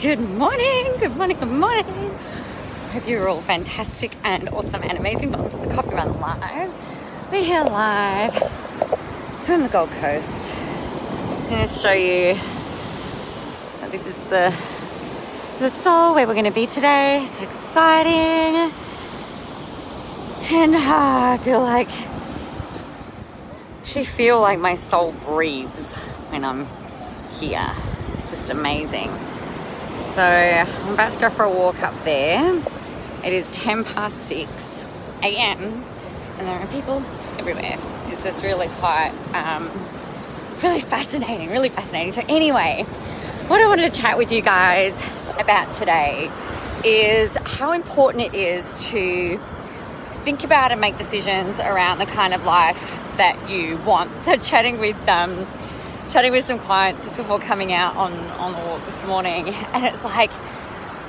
Good morning, good morning, good morning. Hope you're all fantastic and awesome and amazing. Welcome to the Coffee Run Live. We're here live from the Gold Coast. I'm going to show you that this is the, the soul where we're going to be today. It's exciting. And uh, I feel like, actually feel like my soul breathes when I'm here. It's just amazing. So I'm about to go for a walk up there. It is 10 past 6 a.m. and there are people everywhere. It's just really quite, um, really fascinating, really fascinating. So, anyway, what I wanted to chat with you guys about today is how important it is to think about and make decisions around the kind of life that you want. So, chatting with um, chatting with some clients just before coming out on, on the walk this morning, and it's like,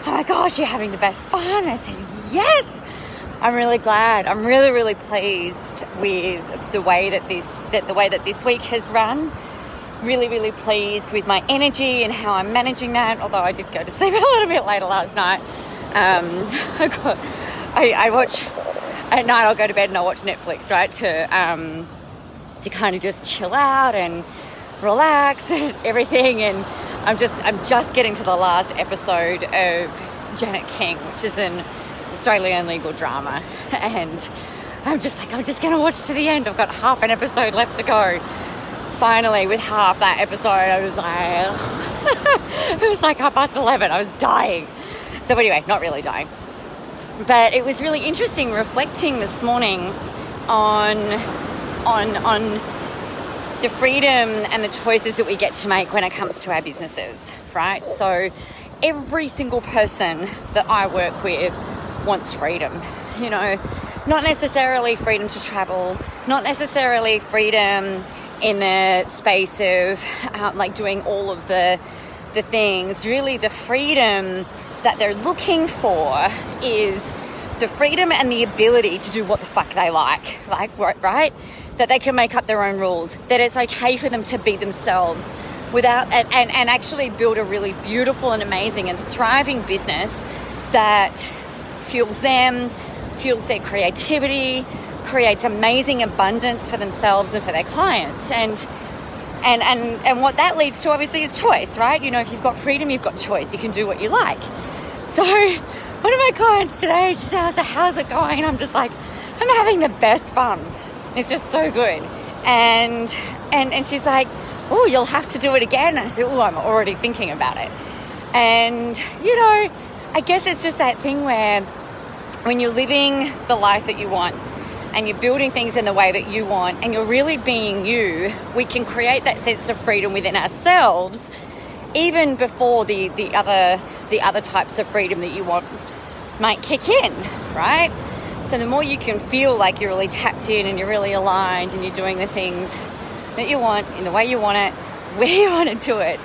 oh my gosh, you're having the best fun. I said, yes. I'm really glad. I'm really, really pleased with the way that this that the way that this week has run. Really, really pleased with my energy and how I'm managing that. Although I did go to sleep a little bit later last night. Um, I, got, I, I watch at night. I'll go to bed and I'll watch Netflix, right, to um, to kind of just chill out and relax and everything. And I'm just I'm just getting to the last episode of Janet King, which is an Australian legal drama, and I'm just like I'm just gonna watch to the end. I've got half an episode left to go. Finally, with half that episode, I was like, it was like half past eleven. I was dying. So anyway, not really dying, but it was really interesting reflecting this morning on on on the freedom and the choices that we get to make when it comes to our businesses, right? So, every single person that I work with wants freedom, you know, not necessarily freedom to travel, not necessarily freedom in the space of um, like doing all of the the things. Really, the freedom that they're looking for is the freedom and the ability to do what the fuck they like, like right? that they can make up their own rules, that it's okay for them to be themselves without and, and, and actually build a really beautiful and amazing and thriving business that fuels them, fuels their creativity, creates amazing abundance for themselves and for their clients. And and and and what that leads to obviously is choice, right? You know, if you've got freedom, you've got choice. You can do what you like. So one of my clients today, she says, how's it going? I'm just like, I'm having the best fun. It's just so good. And and and she's like, "Oh, you'll have to do it again." And I said, "Oh, I'm already thinking about it." And you know, I guess it's just that thing where when you're living the life that you want and you're building things in the way that you want and you're really being you, we can create that sense of freedom within ourselves even before the, the other the other types of freedom that you want might kick in, right? So the more you can feel like you're really tapped in and you're really aligned and you're doing the things that you want in the way you want it, where you want to do it,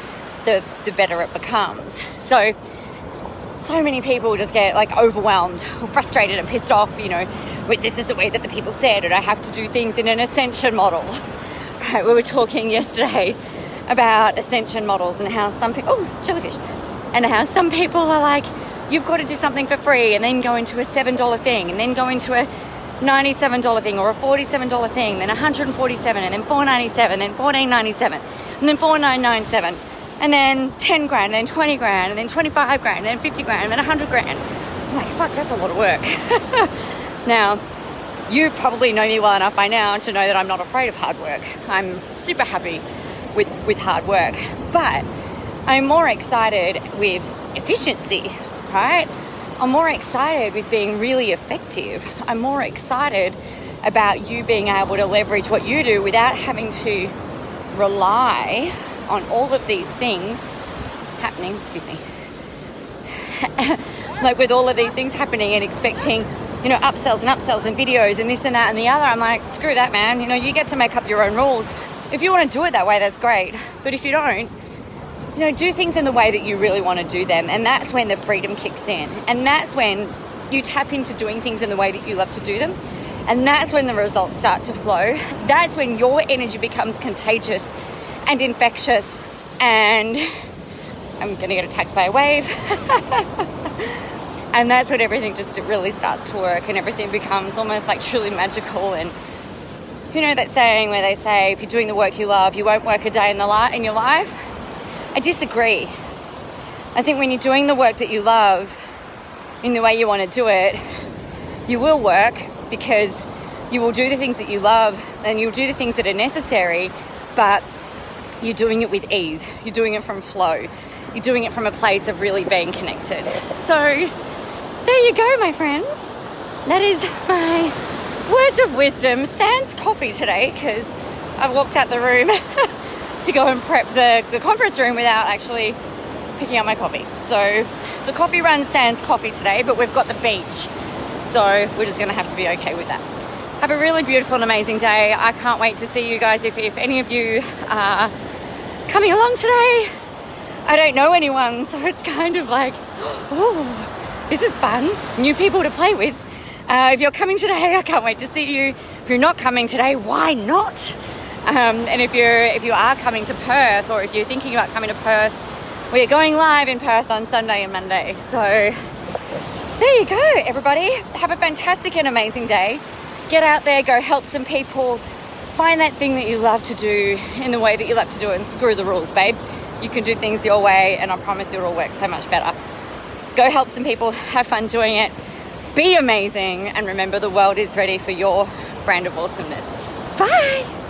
the, the better it becomes. So, so many people just get like overwhelmed or frustrated and pissed off, you know, with this is the way that the people said, and I have to do things in an ascension model. Right, we were talking yesterday about ascension models and how some people, oh, jellyfish, and how some people are like, you've got to do something for free and then go into a $7 thing and then go into a $97 thing or a $47 thing, then 147 and then 497 then 1497 and then 4997 and then 10 grand and then 20 grand and then 25 grand and then 50 grand and then 100 grand. I'm like, fuck, that's a lot of work. now, you probably know me well enough by now to know that I'm not afraid of hard work. I'm super happy with, with hard work, but I'm more excited with efficiency right? I'm more excited with being really effective. I'm more excited about you being able to leverage what you do without having to rely on all of these things happening, excuse me. like with all of these things happening and expecting, you know, upsells and upsells and videos and this and that and the other. I'm like, screw that, man. You know, you get to make up your own rules. If you want to do it that way, that's great. But if you don't, you know, do things in the way that you really want to do them. And that's when the freedom kicks in. And that's when you tap into doing things in the way that you love to do them. And that's when the results start to flow. That's when your energy becomes contagious and infectious and I'm gonna get attacked by a wave. and that's when everything just really starts to work and everything becomes almost like truly magical and you know that saying where they say if you're doing the work you love you won't work a day in the light in your life i disagree. I think when you're doing the work that you love in the way you want to do it you will work because you will do the things that you love and you'll do the things that are necessary but you're doing it with ease. You're doing it from flow. You're doing it from a place of really being connected. So there you go, my friends. That is my words of wisdom. Sans coffee today because I've walked out the room to go and prep the, the conference room without actually picking up my coffee. So the coffee run sans coffee today, but we've got the beach. So we're just to have to be okay with that. Have a really beautiful and amazing day. I can't wait to see you guys if, if any of you are coming along today. I don't know anyone, so it's kind of like, oh, this is fun. New people to play with. Uh, if you're coming today, I can't wait to see you. If you're not coming today, why not? Um, and if you're if you are coming to Perth, or if you're thinking about coming to Perth, we're going live in Perth on Sunday and Monday. So there you go, everybody. Have a fantastic and amazing day. Get out there, go help some people. Find that thing that you love to do in the way that you love to do it, and screw the rules, babe. You can do things your way, and I promise it'll all work so much better. Go help some people, have fun doing it, be amazing, and remember the world is ready for your brand of awesomeness. Bye!